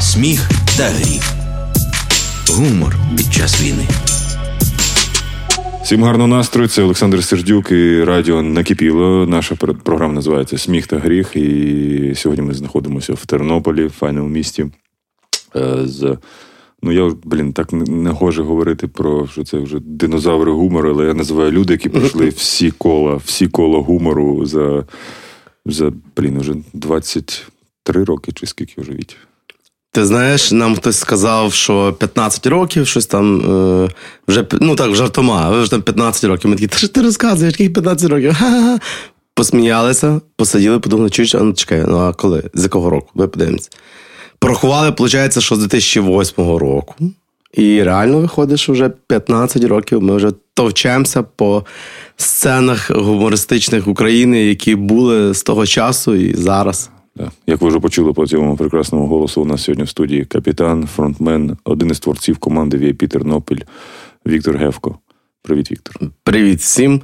Сміх та гріх. Гумор під час війни. Всім гарного настрою. Це Олександр Сердюк і радіо Накипіло. Наша програма називається Сміх та гріх. І сьогодні ми знаходимося в Тернополі, в файному місті. Е, з Ну, я блін, так не гоже говорити про що це вже динозаври гумору, але я називаю люди, які пройшли всі кола, всі кола гумору за за блін, вже 23 роки, чи скільки вже віть. Ти знаєш, нам хтось сказав, що 15 років, щось там е, вже ну так, жартома, вже там 15 років. Ми такі, та що ти розказуєш, яких 15 років? Ха-ха-ха. Посміялися, посиділи, подумали, чуєш, а ну чекай, ну а коли? З якого року? Ви подивимося. Порахували, виходить, що з 2008 року. І реально виходить, що вже 15 років ми вже товчемося по сценах гумористичних України, які були з того часу і зараз. Як ви вже почули по цьому прекрасному голосу, у нас сьогодні в студії капітан, фронтмен, один із творців команди VIP Тернопіль Віктор Гевко. Привіт, Віктор. Привіт всім.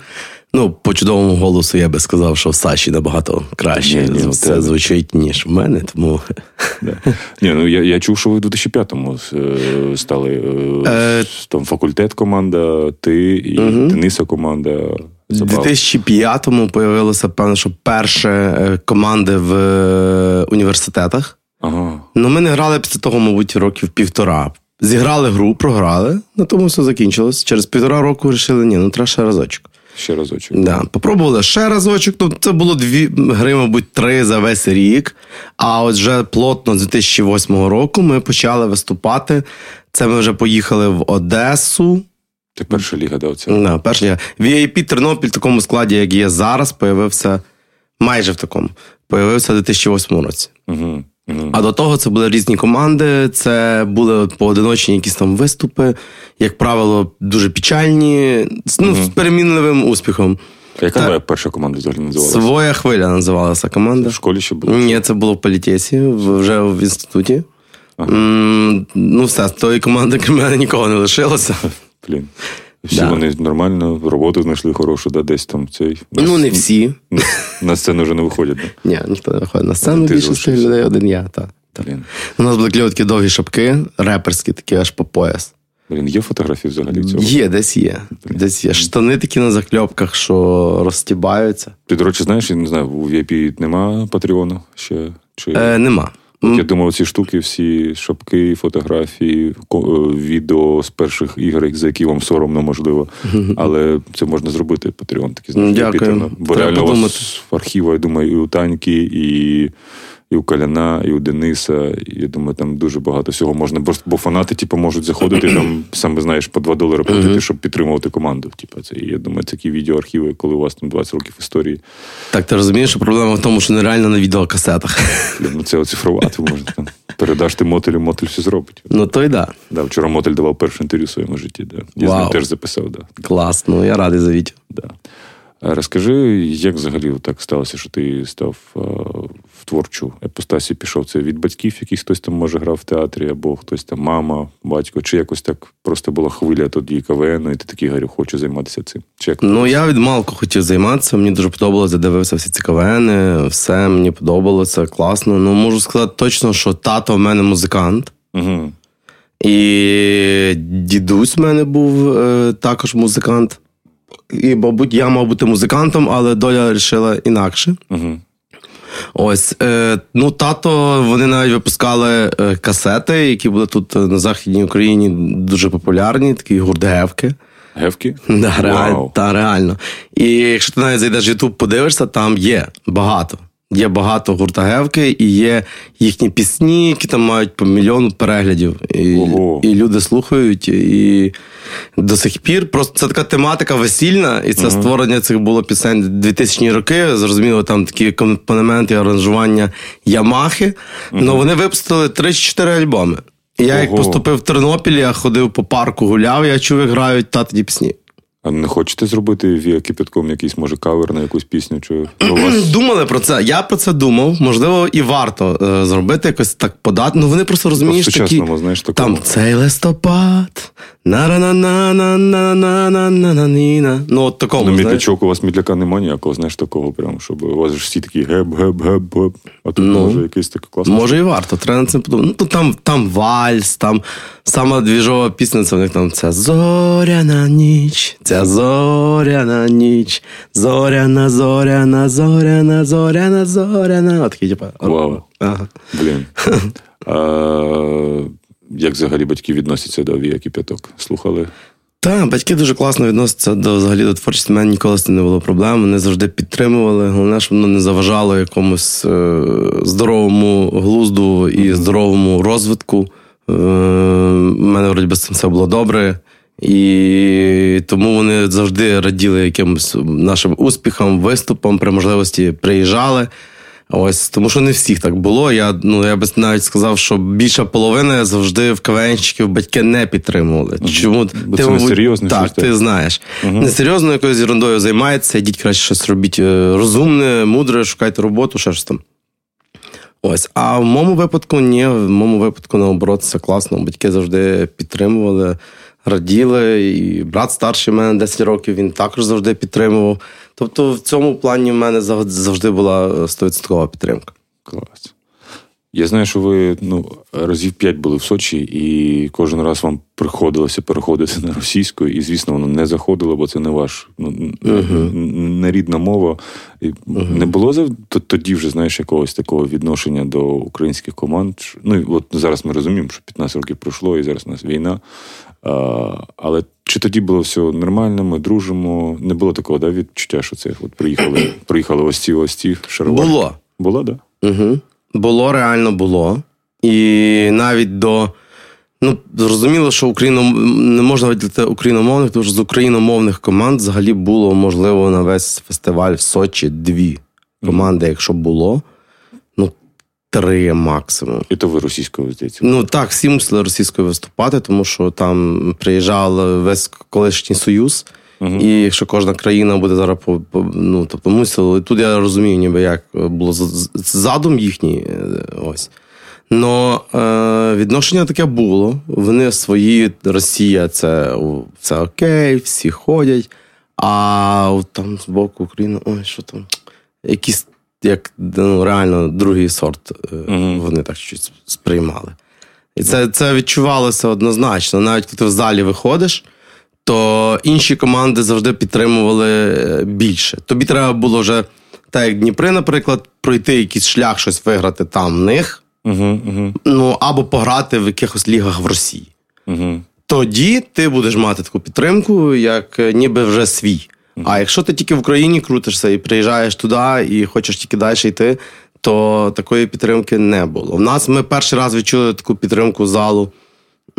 Ну, по чудовому голосу я би сказав, що в Саші набагато краще ні, ні, це звучить, ніж в мене. Тому да. Ні, ну я я чув, що ви в 2005-му е, стали е, е... там факультет команда, ти і угу. Дениса команда. У 2005-му появилося, певно, що перше команди в університетах. Ага. Ну, ми не грали після того, мабуть, років півтора. Зіграли гру, програли, на тому все закінчилось. Через півтора року вирішили, ні, ну треба ще разочок. Ще разочок. Да. Попробували ще разочок. Ну, Це було дві гри, мабуть, три за весь рік. А от вже плотно з 2008 року ми почали виступати. Це ми вже поїхали в Одесу. Це перша ліга, да, оця? Да, перша ліга. VIP Тернопіль в такому складі, як є зараз, появився майже в такому. Появився в 2008 році. Угу. Mm. А до того це були різні команди, це були поодиночні якісь там виступи, як правило, дуже печальні, ну, mm. з перемінливим успіхом. А яка твоя перша команда взагалі називалася? Своя хвиля називалася команда. В школі ще було? Ні, це було в політесі, вже в інституті. Ага. Ну, все, з тої команди крім мене нікого не лишилося. Блін. Всі да. вони нормально роботу знайшли хорошу, да, десь там цей. Ну, не всі. На сцену вже не виходять. Да? Ні, ніхто не виходить. На сцену більше людей один я. Та, та. Блін. У нас були такі довгі шапки, реперські, такі аж по пояс. Блін, є фотографії взагалі цього? Є, десь є. Блін. Десь є. Штани такі на закльопках, що розтібаються. Ти, до речі, знаєш, я не знаю, у VIP нема Патреону ще? Чи... Е, Нема. Я думаю, ці штуки, всі шапки, фотографії, е, відео з перших ігор, за які вам соромно, можливо. Але це можна зробити. Патреон такий знаєш, Дякую. Бо реально у вас архіва, я думаю, і у Таньки, і і у Каляна, і у Дениса. І, я думаю, там дуже багато всього можна. Бо фанати, типу, можуть заходити там, саме знаєш, по 2 долари платити, щоб підтримувати команду. Типу, це я думаю, це такі відеоархіви, коли у вас там 20 років історії. Так, ти розумієш, що проблема в тому, що нереально на відеокасетах. Ну це оцифрувати можна там. Передаш ти мотелю, мотель все зробить. Ну то й да. Да, Вчора мотель давав перше інтерв'ю в своєму житті. Да. Я Вау. з ним теж записав. Да. Клас, ну я радий за Вітю. Да. Розкажи, як взагалі так сталося, що ти став в творчу епостасі, пішов це від батьків, якийсь хтось там може грав в театрі, або хтось там, мама, батько, чи якось так просто була хвиля тоді КВН, і ти такий говорю, хочу займатися цим. Чи як Ну я від малку хотів займатися, мені дуже подобалося, дивився всі ці КВН, все мені подобалося, класно. Ну можу сказати точно, що тато в мене музикант. Угу. І дідусь в мене був е, також музикант. І, мабуть, я мав бути музикантом, але доля вирішила інакше. Угу. Ось, е, ну, тато, вони навіть випускали е, касети, які були тут е, на Західній Україні дуже популярні, такі гурт Гевки. Гевки? Да, реаль, та, реально. І якщо ти навіть зайдеш в Ютуб, подивишся, там є багато. Є багато гуртагевки, і є їхні пісні, які там мають по мільйону переглядів. І і люди слухають. І до сих пір просто це така тематика весільна, і це uh створення цих було пісень 2000-ні роки. Зрозуміло, там такі компонементи, аранжування Ямахи. uh Ну вони випустили 3-4 альбоми. І я, як поступив в Тернопіль, я ходив по парку, гуляв, я чув, як грають татні пісні. А не хочете зробити Віа Кипятком якийсь, може, кавер на якусь пісню? Чи вас... Думали про це. Я про це думав. Можливо, і варто е, зробити якось так подати. Ну вони просто розумієш, такі, знаєш, такому. там цей листопад. на на на на на на на на на на Ну, от такому, Ну, мідлячок, у вас мідляка немає ніякого, знаєш, такого, прям, щоб у вас ж всі такі геп-геп-геп-геп. А тут ну, може якийсь такий класний. Може і варто, треба на це подумати. Ну, там там вальс, там сама двіжова пісня, це в них там ця зоряна ніч, ця зоряна ніч, зоряна, зоряна, зоряна, зоряна, зоряна. От такі. Вау. Ага. Блін. А, Як взагалі батьки відносяться до Вія Кип'яток? Слухали? Так, батьки дуже класно відносяться до взагалі до творчості. У мене ніколи з цим не було проблем. Вони завжди підтримували. Головне, щоб воно не заважало якомусь е, здоровому глузду і здоровому розвитку. Е, У мене вроді з цим все було добре. І тому вони завжди раділи якимось нашим успіхам, виступам при можливості приїжджали. Ось тому, що не всіх так було. Я ну я би навіть сказав, що більша половина завжди в КВНщиків батьки не підтримували. Чому Бо ти це мабуть, несерйозно? Так, ти знаєш. Угу. Несерйозно якоюсь ерундою займається, йдіть краще щось робіть е, розумне, мудре, шукайте роботу, ще щось там. Ось, а в моєму випадку ні, в моєму випадку наоборот, це класно. Батьки завжди підтримували раділи. І брат старший мене 10 років, він також завжди підтримував. Тобто, в цьому плані в мене завжди була 100% підтримка. Клас. Я знаю, що ви ну, разів п'ять були в Сочі, і кожен раз вам приходилося переходити на російську, і, звісно, воно не заходило, бо це не ваш ну, uh-huh. не рідна мова. І uh-huh. Не було тоді вже, знаєш, якогось такого відношення до українських команд. Ну, от зараз ми розуміємо, що 15 років пройшло, і зараз у нас війна. А, Але чи тоді було все нормально, ми дружимо? Не було такого да, відчуття, що це от приїхали приїхали ось ці ось ці шаровари? Було. Було, так? Да? Угу. Було, реально було. І навіть до. Ну, зрозуміло, що Україно не можна виділити україномовних, тому що з україномовних команд взагалі було можливо на весь фестиваль в Сочі дві команди, якщо було три максимум. І то ви російською здається? Ну так, всі мусили російською виступати, тому що там приїжджав весь колишній союз. Uh-huh. І якщо кожна країна буде зараз по, по ну тобто мусило, тут я розумію, ніби як було задум їхній. Е, ось. Но е, відношення таке було. Вони свої, Росія, це це окей, всі ходять. А там з боку України, ой, що там, якісь як ну, реально другий сорт mm-hmm. вони так щось сприймали. І це це відчувалося однозначно. Навіть коли ти в залі виходиш, то інші команди завжди підтримували е, більше. Тобі треба було вже, так як Дніпри, наприклад, пройти якийсь шлях, щось виграти там в них, uh-huh, ну або пограти в якихось лігах в Росії. Uh-huh. Тоді ти будеш мати таку підтримку, як е, ніби вже свій. А якщо ти тільки в Україні крутишся і приїжджаєш туди і хочеш тільки далі йти, то такої підтримки не було. У нас ми перший раз відчули таку підтримку залу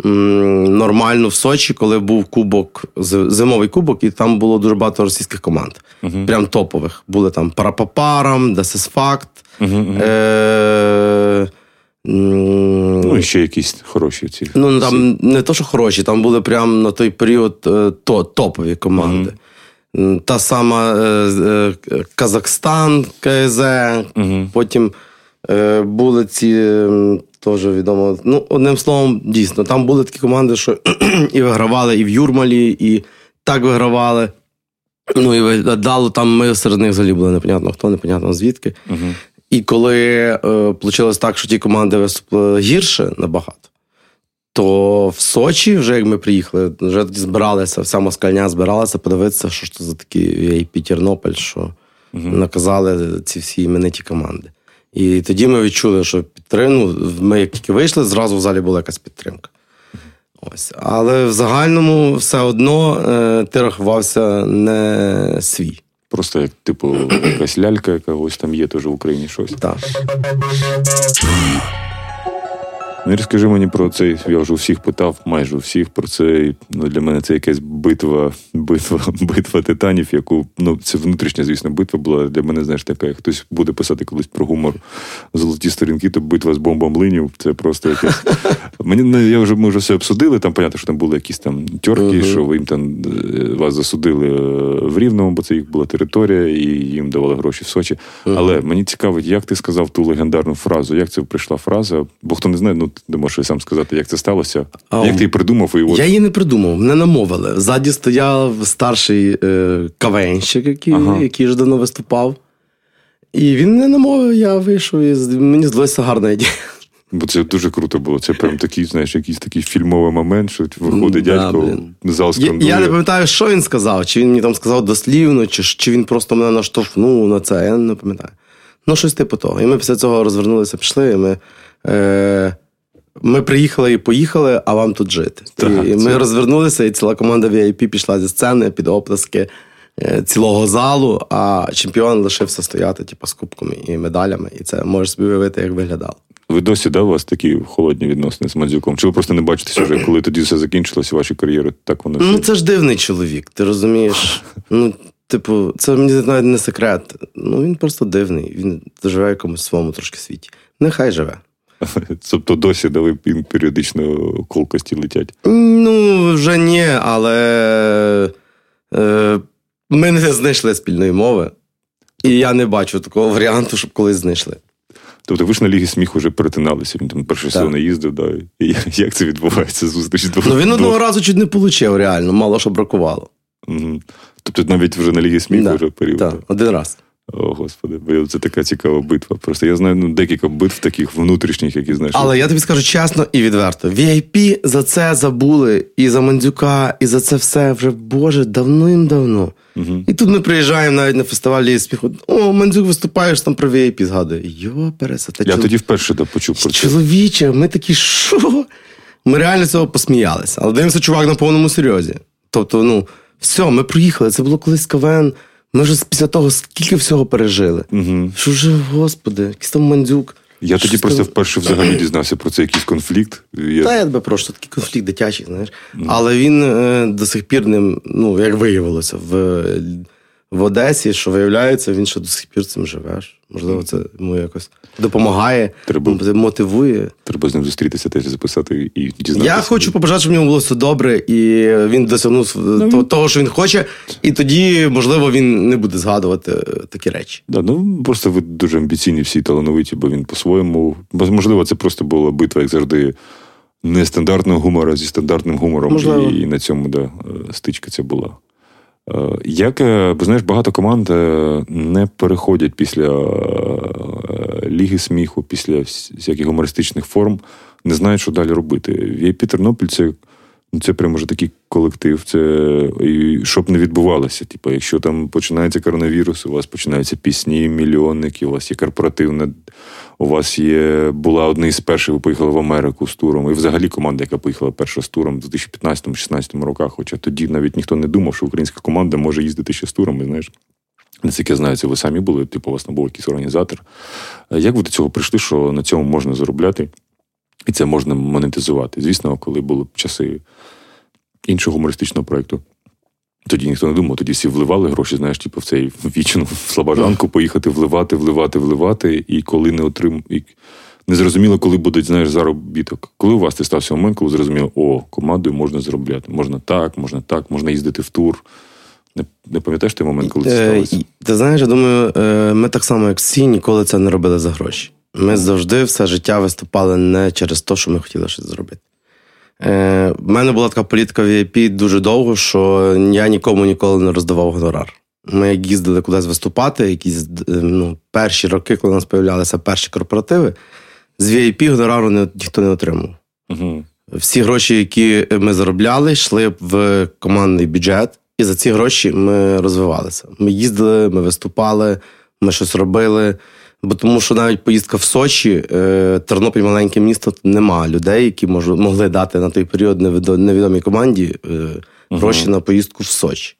нормально в Сочі, коли був кубок, зимовий кубок, і там було дуже багато російських команд. Uh-huh. Прям топових. Були там Парапапарам, Десесфакт. Uh-huh. Е- Ну, і ще якісь хороші ці. Ну, там не то, що хороші, там були прям на той період е, то, топові команди. Та сама е, е, Казахстан, КЗ, угу. потім е, були ці теж відомо. Ну, одним словом, дійсно, там були такі команди, що і вигравали і в Юрмалі, і так вигравали. Ну і дало там ми серед них взагалі були непонятно хто, непонятно звідки. Угу. І коли е, вийшло так, що ті команди виступили гірше набагато то в Сочі, вже як ми приїхали, вже тоді збиралися, вся москальня збиралася подивитися, що ж це за такий Тернопіль, що угу. наказали ці всі імениті команди. І тоді ми відчули, що підтримку, ну, ми як тільки вийшли, зразу в залі була якась підтримка. Ось. Але в загальному все одно е, ти рахувався не свій. Просто як, типу, якась лялька, яка ось там є теж в Україні щось. Так. Ну, розкажи мені про цей. Я вже у всіх питав, майже у всіх про це. Ну, Для мене це якась битва, битва, битва титанів, яку ну це внутрішня, звісно, битва була. Для мене, знаєш, така. Як хтось буде писати колись про гумор золоті сторінки, то битва з бомбомлинів. Це просто якесь. Мені ну, я вже ми вже все обсудили. Там понятно, що там були якісь там тьорки, uh-huh. що ви їм там е, вас засудили е, в Рівному, бо це їх була територія, і їм давали гроші в Сочі. Uh-huh. Але мені цікавить, як ти сказав ту легендарну фразу, як це прийшла фраза, бо хто не знає, ну ти можеш сам сказати, як це сталося, а, як ти її придумав і от... Я її не придумав, мене намовили. Ззаді стояв старший е, кавенщик, який ага. який ж давно виступав. І він не намовив, я вийшов, і мені здалося гарна ідея. Бо це дуже круто було. Це прям такий, знаєш, якийсь такий фільмовий момент, що виходить да, дядько, блин. зал скандує. Я, я не пам'ятаю, що він сказав, чи він мені там сказав дослівно, чи чи він просто мене наштовхнув на це. Я не пам'ятаю. Ну, щось типу того. І ми після цього розвернулися, пішли, і ми. Е, ми приїхали і поїхали, а вам тут жити. Так, і Ми розвернулися, і ціла команда VIP пішла зі сцени під оплески е, цілого залу, а чемпіон лишився стояти типу, з кубками і медалями. І це можеш собі уявити, як виглядало. Ви досі да, у вас такі холодні відносини з Мандзюком? Чи ви просто не бачитеся вже, коли тоді все закінчилося, ваші кар'єри? Так воно Ну, це ж дивний чоловік, ти розумієш? Ну, Типу, це мені навіть не секрет. Ну, він просто дивний. Він живе в якомусь своєму трошки світі. Нехай живе. Тобто досі дали періодично колкості летять? Ну, вже ні, але е, ми не знайшли спільної мови. І я не бачу такого варіанту, щоб колись знайшли. Тобто ви ж на Лігі сміху вже перетиналися, він там перший сезон їздив, да. І як це відбувається зустріч? Ну він одного разу чуть не отримав реально, мало що бракувало. Угу. Тобто навіть вже на Лігі сміху да, вже період. Так, один раз. О, Господи, бо це така цікава битва. Просто я знаю ну, декілька битв таких внутрішніх, які знаєш. Але я тобі скажу чесно і відверто: VIP за це забули, і за Мандзюка, і за це все вже, Боже, давним-давно. Угу. І тут ми приїжджаємо навіть на фестивалі сміху. О, Мандзюк виступаєш там про VIP згадує. Йо, пересата. Я чол... тоді вперше да, почув про це. Чоловіче, ми такі, що? Ми реально цього посміялися. Але дивимося, чувак на повному серйозі. Тобто, ну, все, ми приїхали. Це було колись КВН. Ми вже після того скільки всього пережили. Угу. Що вже, господи, якийсь там мандюк. Я тоді просто вперше взагалі дізнався про це якийсь конфлікт. Я... Та я тебе прошу, такий конфлікт дитячий, знаєш. Mm. Але він е, до сих пір ним, ну, як виявилося, в в Одесі, що виявляється, він ще до сих пір цим живеш. Можливо, це йому якось допомагає, треба, мотивує. Треба з ним зустрітися, теж записати і дізнатися. Я хочу побажати, щоб в ньому було все добре, і він досягнув ну, того, що він хоче, і тоді, можливо, він не буде згадувати такі речі. Да, ну Просто ви дуже амбіційні, всі талановиті, бо він по-своєму. Можливо, це просто була битва, як завжди. Нестандартного гумора зі стандартним гумором, Можливо. і на цьому да, стичка ця була. Е, як, е, бо знаєш, багато команд е, не переходять після Ліги сміху, після всяких гумористичних форм, не знають, що далі робити. Це ну, це прямо вже такий колектив. Це і щоб не відбувалося. Типу, якщо там починається коронавірус, у вас починаються пісні, мільйонники, у вас є корпоративне у вас є була одна із перших, ви поїхали в Америку з туром. І взагалі команда, яка поїхала перша з туром в 2015-16 роках. Хоча тоді навіть ніхто не думав, що українська команда може їздити ще з турами. Знаєш, наскільки я знаю, це ви самі були, типу, у вас не був якийсь організатор. Як ви до цього прийшли, що на цьому можна заробляти і це можна монетизувати? Звісно, коли були часи іншого гумористичного проєкту. Тоді ніхто не думав, тоді всі вливали гроші, знаєш, типу, в цей вічну слабожанку поїхати, вливати, вливати, вливати. І коли не отрим... І не зрозуміло, коли будуть, знаєш, заробіток. Коли у вас це стався момент, коли зрозуміло, о, командою можна заробляти. Можна так, можна так, можна їздити в тур. Не не пам'ятаєш той момент, коли це е, сталося? Ти знаєш, я думаю, е, ми так само, як всі, ніколи це не робили за гроші. Ми завжди все життя виступали не через те, що ми хотіли щось зробити. Е, в мене була така політика в VIP дуже довго, що я нікому ніколи не роздавав гонорар. Ми як їздили кудись виступати, якісь е, ну, перші роки, коли у нас з'являлися перші корпоративи, з VIP гонорару не, ніхто не отримав. Угу. Всі гроші, які ми заробляли, йшли в командний бюджет, і за ці гроші ми розвивалися. Ми їздили, ми виступали, ми щось робили. Бо тому, що навіть поїздка в Сочі, е, Тернопіль маленьке місто, нема людей, які мож, могли дати на той період невідомій команді е, гроші uh-huh. на поїздку в Сочі.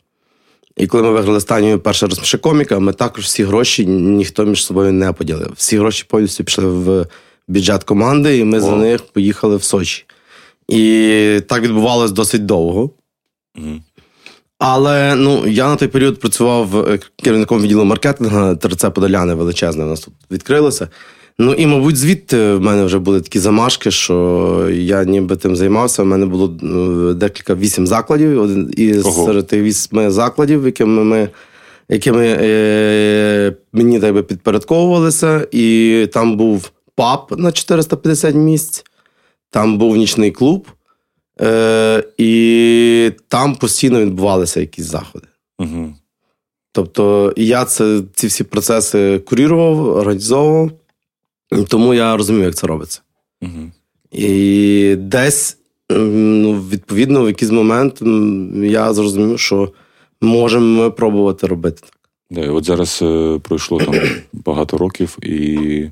І коли ми виграли останню перший розміши коміка, ми також всі гроші ніхто між собою не поділив. Всі гроші повністю пішли в бюджет команди, і ми wow. за них поїхали в Сочі. І так відбувалось досить довго. Mm. Але ну, я на той період працював е, керівником відділу маркетингу, ТРЦ Подоляни величезне у нас тут відкрилося. Ну і, мабуть, звідти в мене вже були такі замашки, що я ніби тим займався. У мене було ну, декілька вісім закладів. І Ого. серед тих вісьми закладів, якими ми якими е, мені так би підпорядковувалися, і там був паб на 450 місць, там був нічний клуб, е, і там постійно відбувалися якісь заходи. Угу. Тобто я це, ці всі процеси курірував, організовував, тому я розумію, як це робиться. Угу. І десь, ну, відповідно, в якийсь момент я зрозумів, що можемо ми пробувати робити так. Да, і От зараз е, пройшло там багато років, і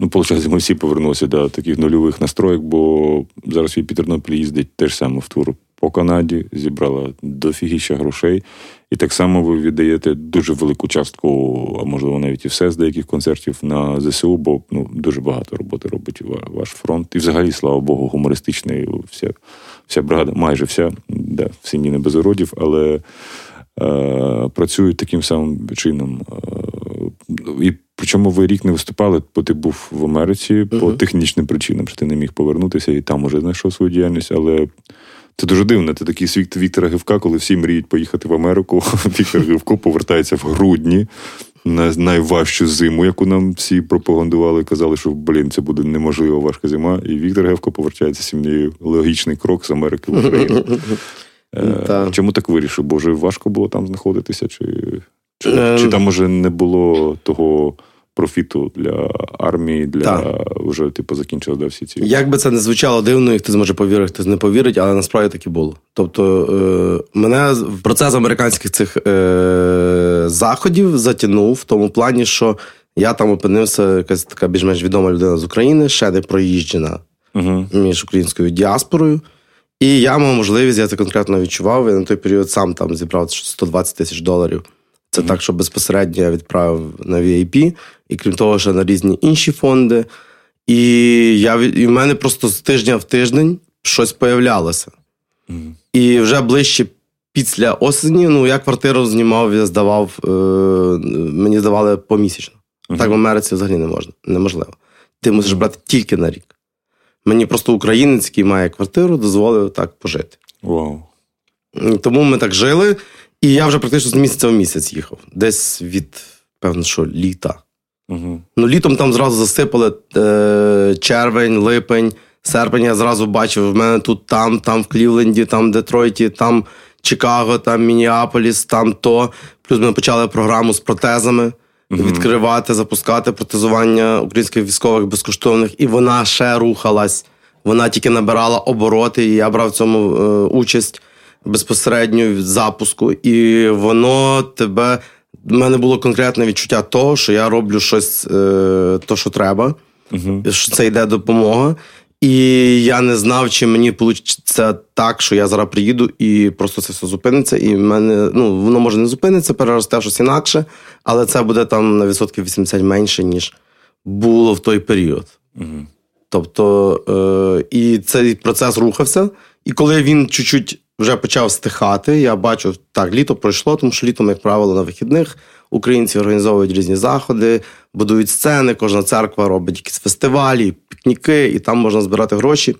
ну, виходить, ми всі повернулися до таких нульових настроїк, бо зараз Юпітер приїздить теж саме в тур по Канаді, зібрала дофігіща грошей. І так само ви віддаєте дуже велику частку, а можливо навіть і все з деяких концертів на ЗСУ, бо ну, дуже багато роботи робить ваш фронт. І взагалі, слава Богу, гумористичний вся вся бригада, майже вся, да, в сім'ї не без уродів, але Е, працюють таким самим чином. Е, і причому ви рік не виступали, бо ти був в Америці uh-huh. по технічним причинам, що ти не міг повернутися і там уже знайшов свою діяльність. Але це дуже дивно. Це такий світ Віктора Гивка, коли всі мріють поїхати в Америку. Віктор Гивко повертається в грудні на найважчу зиму, яку нам всі пропагандували, казали, що блін, це буде неможливо важка зима. І Віктор Гевко повертається сім'єю логічний крок з Америки в Україну. Е. Чому так вирішив? Бо вже важко було там знаходитися? Чи чи, е, чи там може не було того профіту для армії, для та. вже типу закінчили да, всі ці. Як би це не звучало дивно, і хтось може повірити, хтось не повірить, але насправді так і було. Тобто е, мене в процес американських цих е, заходів затягнув в тому плані, що я там опинився, якась така більш-менш відома людина з України, ще не проїжджена угу. між українською діаспорою. І я мав можливість, я це конкретно відчував. Я на той період сам там зібрав 120 тисяч доларів. Це mm-hmm. так, що безпосередньо я відправив на VIP, і крім того, ще на різні інші фонди. І я і в мене просто з тижня в тиждень щось появлялося. Mm-hmm. І вже ближче після осені, ну я квартиру знімав, я здавав, е, мені здавали помісячно. Mm-hmm. Так в Америці взагалі не можна, неможливо. Ти мусиш брати тільки на рік. Мені просто українець, який має квартиру, дозволив так пожити. Вау. Тому ми так жили, і я вже практично з місяця в місяць їхав. Десь від, певно, що літа. Угу. Ну, літом там зразу засипали е, червень, липень, серпень. Я зразу бачив, в мене тут там, там в Клівленді, там в Детройті, там Чикаго, там Мініаполіс, там то. Плюс ми почали програму з протезами mm відкривати, запускати протезування українських військових безкоштовних, і вона ще рухалась. Вона тільки набирала обороти, і я брав в цьому е, участь безпосередньо від запуску. І воно тебе. У мене було конкретне відчуття того, що я роблю щось, е, то, що треба, uh що це йде допомога. І я не знав, чи мені вийде так, що я зараз приїду і просто це все зупиниться. І в мене ну воно може не зупиниться, переросте щось інакше, але це буде там на відсотків 80 менше, ніж було в той період. Угу. Тобто е, і цей процес рухався. І коли він чуть-чуть вже почав стихати, я бачу, так, літо пройшло, тому що літом, як правило, на вихідних українці організовують різні заходи, будують сцени, кожна церква робить якісь фестивалі, пікніки, і там можна збирати гроші.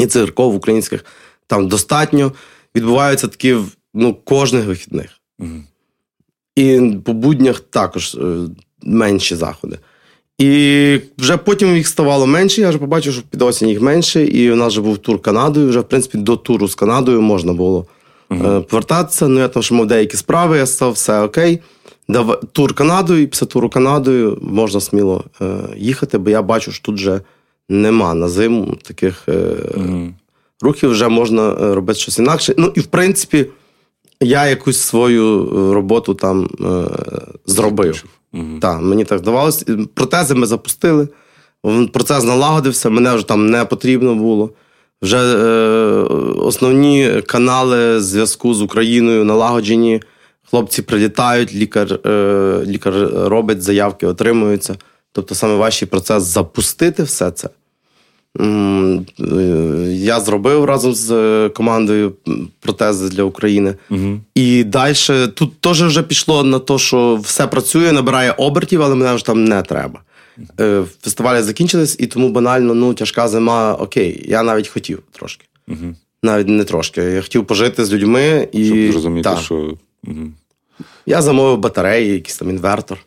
І церков українських там достатньо. Відбуваються такі ну, кожних вихідних. Угу. І по буднях також е, менші заходи. І вже потім їх ставало менше. Я вже побачив, що під осінь їх менше, і у нас вже був тур Канадою. Вже, в принципі, до туру з Канадою можна було uh-huh. повертатися. Ну, я там що мав деякі справи, я став все окей. Дав тур Канадою, і після туру Канадою можна сміло е, їхати, бо я бачу, що тут вже нема на зиму таких е, uh-huh. рухів, вже можна е, робити щось інакше. Ну і в принципі, я якусь свою роботу там е, зробив. Угу. Так, мені так здавалося. Протези ми запустили, процес налагодився, мене вже там не потрібно було. Вже е, основні канали зв'язку з Україною налагоджені. Хлопці прилітають, лікар е, лікар робить заявки, отримуються. Тобто саме важчий процес запустити все це. Е, я зробив разом з е, командою протези для України. Угу. І далі тут теж вже пішло на те, що все працює, набирає обертів, але мене вже там не треба. Е, фестивалі закінчились, і тому банально ну, тяжка зима. Окей, я навіть хотів трошки. Угу. Навіть не трошки. Я хотів пожити з людьми і. Щоб зрозуміти, що. Угу. Я замовив батареї, якийсь там інвертор.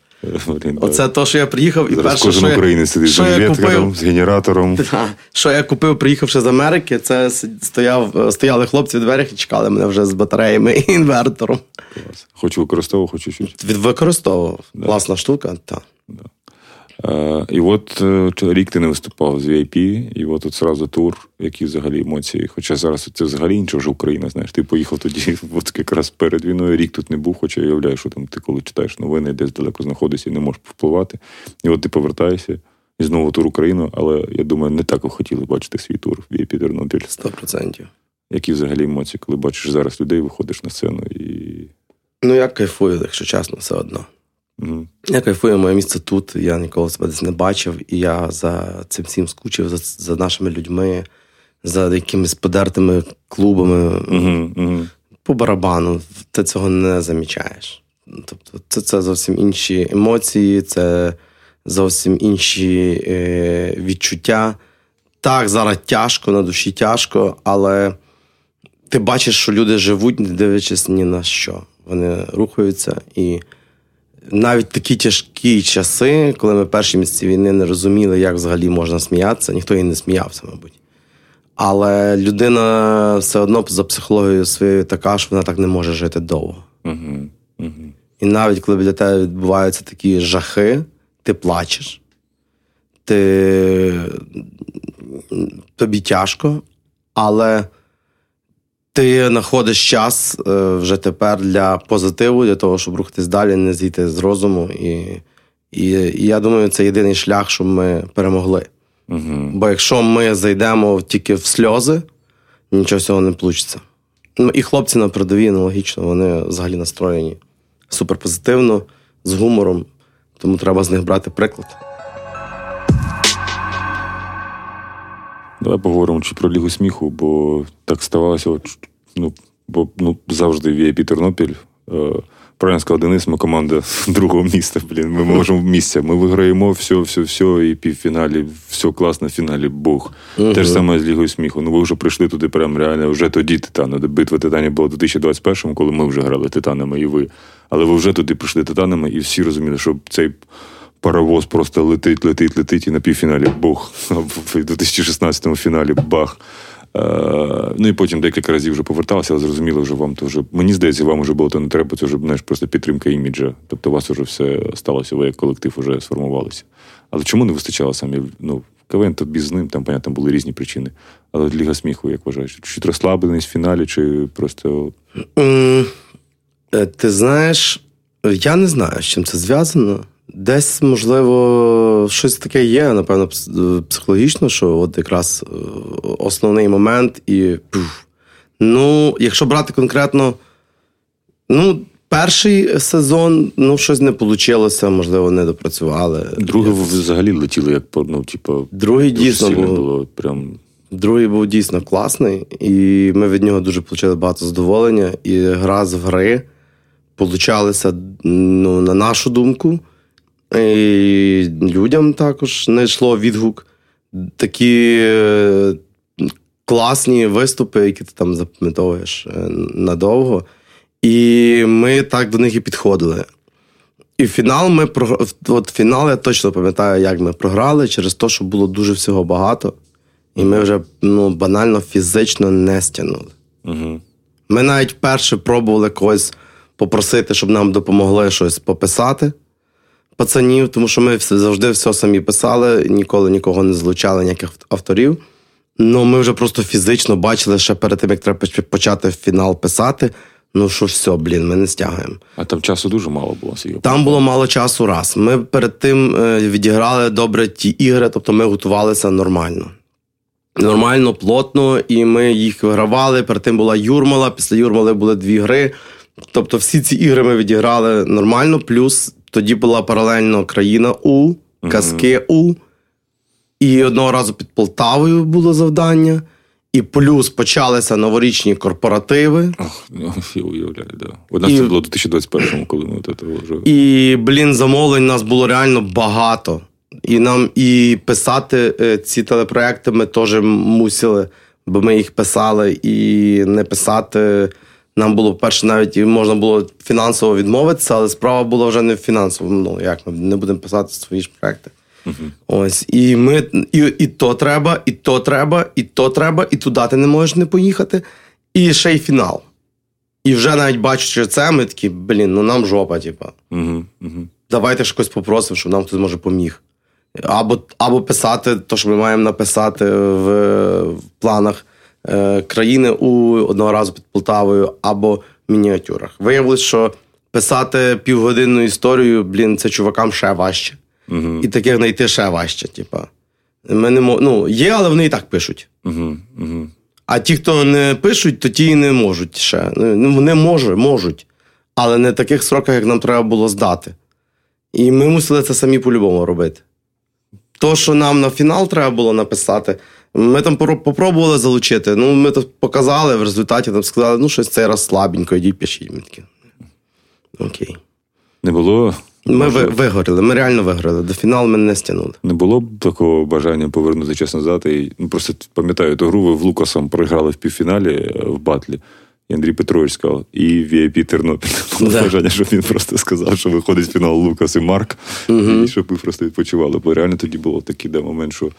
Блін, Оце то, що я приїхав, і Зараз перше, кожен що українець сидить з генератором. з генератором. Що я купив, приїхавши з Америки, це стояв, стояли хлопці в дверях і чекали мене вже з батареями і інвертором. Клас. Хочу використовував, хочу чуть. Використовував. Да. Класна штука, так. Да. Е, і от е, рік ти не виступав з VIP, і от тут зразу тур, які взагалі емоції. Хоча зараз це взагалі інша вже Україна, знаєш, ти поїхав тоді, от якраз перед війною рік тут не був, хоча я уявляю, що там ти коли читаєш новини, десь далеко знаходишся і не можеш впливати. І от ти повертаєшся. І знову тур Україну, але я думаю, не так ви хотіли бачити свій тур в VIP Тернопіль. Сто процентів. Які взагалі емоції, коли бачиш зараз людей, виходиш на сцену і. Ну, я кайфую, якщо чесно, все одно. Mm. Я кайфую, моє місце тут. Я ніколи себе десь не бачив, і я за цим всім скучив, за за нашими людьми, за якимись подертими клубами. Mm-hmm. Mm-hmm. По барабану ти цього не замічаєш. Тобто, це це зовсім інші емоції, це зовсім інші е, відчуття. Так, зараз тяжко, на душі тяжко, але ти бачиш, що люди живуть, не дивлячись ні на що. Вони рухаються і навіть такі тяжкі часи, коли ми перші місяці війни не розуміли, як взагалі можна сміятися, ніхто і не сміявся, мабуть. Але людина все одно за психологією своєю така, що вона так не може жити довго. Uh-huh. Uh-huh. І навіть коли біля тебе відбуваються такі жахи, ти плачеш, ти... тобі тяжко, але ти знаходиш час е, вже тепер для позитиву, для того, щоб рухатись далі, не зійти з розуму. І і, і я думаю, це єдиний шлях, щоб ми перемогли. Угу. Бо якщо ми зайдемо тільки в сльози, нічого цього не вийде. Ну, І хлопці на передовій аналогічно, вони взагалі настроєні суперпозитивно, з гумором, тому треба з них брати приклад. Давай поговоримо чи про Лігу сміху, бо так ставалося, ну, бо ну, завжди в VIP Тернопіль. Е, правильно сказав Денис, ми команда другого міста. Блін, Ми можемо місця. Ми виграємо все, все, все, і півфіналі, все класно в фіналі Бог. Uh-huh. Те ж саме з Лігою сміху. Ну ви вже прийшли туди, прям реально вже тоді Титани. Битва Титанів була у 2021-му, коли ми вже грали Титанами і ви. Але ви вже туди прийшли Титанами, і всі розуміли, що цей паровоз просто летить, летить, летить, і на півфіналі Бог. В 2016-му фіналі бах. Е, ну і потім декілька разів вже поверталися, але зрозуміло, вже вам то вже мені здається, вам вже було то не треба. Це вже знаєш, просто підтримка іміджа. Тобто у вас вже все сталося, ви як колектив вже сформувалися. Але чому не вистачало самі? Ну, КВН тобі з ним, там, понятно, були різні причини. Але Ліга сміху, як вважаєш, чи розслабленість в фіналі, чи просто. Mm, ти знаєш, я не знаю, з чим це зв'язано. Десь, можливо, щось таке є, напевно, психологічно, що от якраз е, основний момент і. Ну, якщо брати конкретно, ну, перший сезон, ну, щось не вийшло, можливо, не допрацювали. Другий взагалі летіли, як ну, типу, Другий дійсно був, було прям. Другий був дійсно класний, і ми від нього дуже отримали багато задоволення. І гра з гри получалися ну, на нашу думку. І Людям також не йшло відгук. Такі е, класні виступи, які ти там запам'ятовуєш е, надовго. І ми так до них і підходили. І фінал ми от фінал я точно пам'ятаю, як ми програли через те, що було дуже всього багато, і ми вже ну, банально фізично не стягнули. Угу. Ми навіть вперше пробували когось попросити, щоб нам допомогли щось пописати пацанів, тому що ми завжди все самі писали, ніколи нікого не злучали, ніяких авторів. Ну, ми вже просто фізично бачили ще перед тим, як треба почати фінал писати. Ну що ж все, блін, ми не стягаємо. А там часу дуже мало було. Сіго. Там було мало часу раз. Ми перед тим е, відіграли добре ті ігри, тобто ми готувалися нормально. Нормально, плотно, і ми їх вигравали. Перед тим була Юрмала, після Юрмали були дві гри. Тобто, всі ці ігри ми відіграли нормально, плюс тоді була паралельно країна У, казки У. І одного разу під Полтавою було завдання. І плюс почалися новорічні корпоративи. Ох, ну, я уявляю, да. У нас І- це було у 2021-му, коли ми от це вже. І, блін, замовлень нас було реально багато. І нам і писати е, ці телепроекти ми теж мусили, бо ми їх писали, і не писати. Нам було, перше, навіть можна було фінансово відмовитися, але справа була вже не в фінансовому. Ну, як ми не будемо писати свої ж проекти. Ось. І ми і, і то треба, і то треба, і то треба, і туди ти не можеш не поїхати. І ще й фінал. І вже навіть бачучи це, ми такі, блін, ну нам жопа, типа. Угу, угу. Давайте ж когось попросимо, щоб нам хтось може поміг. Або, або писати те, що ми маємо написати в, в планах країни у одного разу під Полтавою, або в мініатюрах. Виявилось, що писати півгодинну історію, блін, це чувакам ще важче. Угу. І таких знайти ще важче. Типа. Ми не мо... ну, є, але вони і так пишуть. Угу. Угу. А ті, хто не пишуть, то ті і не можуть ще. Ну, вони можуть, можуть, але не в таких сроках, як нам треба було здати. І ми мусили це самі по-любому робити. То, що нам на фінал треба було написати, ми там попробували залучити. Ну, ми то показали, в результаті там сказали, ну, щось цей раз слабенько, йдіть пишіть. Ми такі. Окей. Не було. Ми ви, вигоріли, ми реально вигоріли. До фіналу ми не стягнули. Не було б такого бажання повернути час назад. І, ну, просто пам'ятаю, ту гру ви в Лукасом програли в півфіналі е, в батлі. І Андрій Петрович сказав, і VIP Тернопіль. Да. бажання, щоб він просто сказав, що виходить в фінал Лукас і Марк, і щоб ви просто відпочивали. Бо реально тоді було такий да, момент, що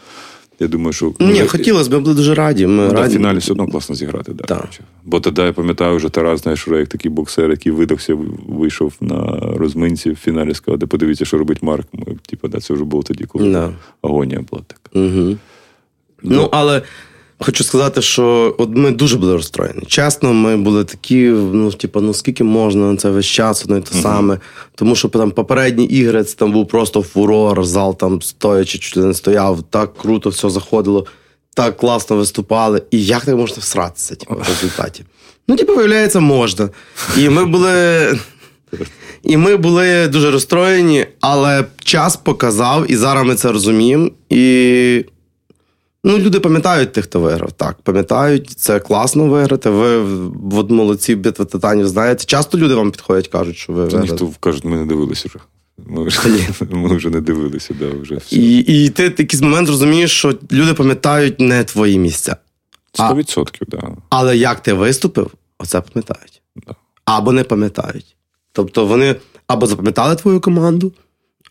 я думаю, що Ні, хотілося б, ми були дуже раді. Ми Ну, да, в фіналі все одно класно зіграти. Да, Так. Бо тоді я пам'ятаю, вже Тарас, знаєш, як такий боксер, який видався, вийшов на розминці в фіналі, сказав, де подивіться, що робить Марк. Ми, типу, да, це вже було тоді, коли Да. агонія була така. Угу. Ну, але хочу сказати, що от ми дуже були розстроєні. Чесно, ми були такі, ну, типу, ну скільки можна на це весь час, одно і те саме. Тому що там попередні ігри це там був просто фурор, зал там стоячи, чуть не стояв, так круто все заходило, так класно виступали. І як так можна всратися, типу, в результаті? Ну, типу, виявляється, можна. І ми були. І ми були дуже розстроєні, але час показав, і зараз ми це розуміємо. І ну, люди пам'ятають тих, хто виграв. Так, пам'ятають, це класно виграти. Ви от молодці битви титанів знаєте. Часто люди вам підходять, кажуть, що ви Та виграли. ніхто кажуть, ми не дивилися вже. Ми вже, ми вже не дивилися, да, вже все. І, і ти в якийсь момент розумієш, що люди пам'ятають не твої місця. Сто відсотків, так. Да. Але як ти виступив, оце пам'ятають. Да. Або не пам'ятають. Тобто вони або запам'ятали твою команду,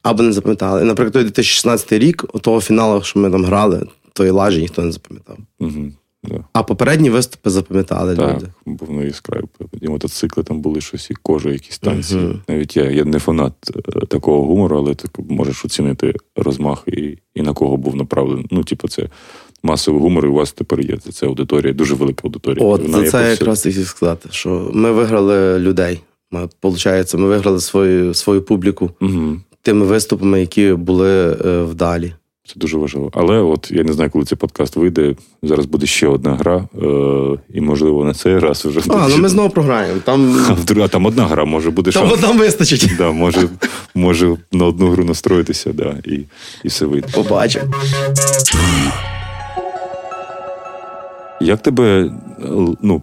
або не запам'ятали. Наприклад, той 2016 рік, того фіналу, що ми там грали, тої лажі ніхто не запам'ятав. Угу, да. А попередні виступи запам'ятали Так, люди. був ну, яскравий. І мотоцикли там були щось, і кожа, якісь танці. Мгм. Навіть я, я не фанат е, такого гумору, але так можеш оцінити розмах і, і на кого був направлений. Ну, типу, це масовий гумор, і у вас тепер є це аудиторія, дуже велика аудиторія. От Вона за це якраз хотів сказати, що ми виграли людей. Ми, Получається, ми виграли свою, свою публіку Мгм. тими виступами, які були е, вдалі. Це дуже важливо. Але от я не знаю, коли цей подкаст вийде. Зараз буде ще одна гра, е, і можливо на цей раз вже А, ну ми знову програємо. Там, А там одна гра, може буде там, шанс. там вистачить. Да, може, може на одну гру настроїтися, да, і, і все вийде. Побачимо. Як тебе, е, ну,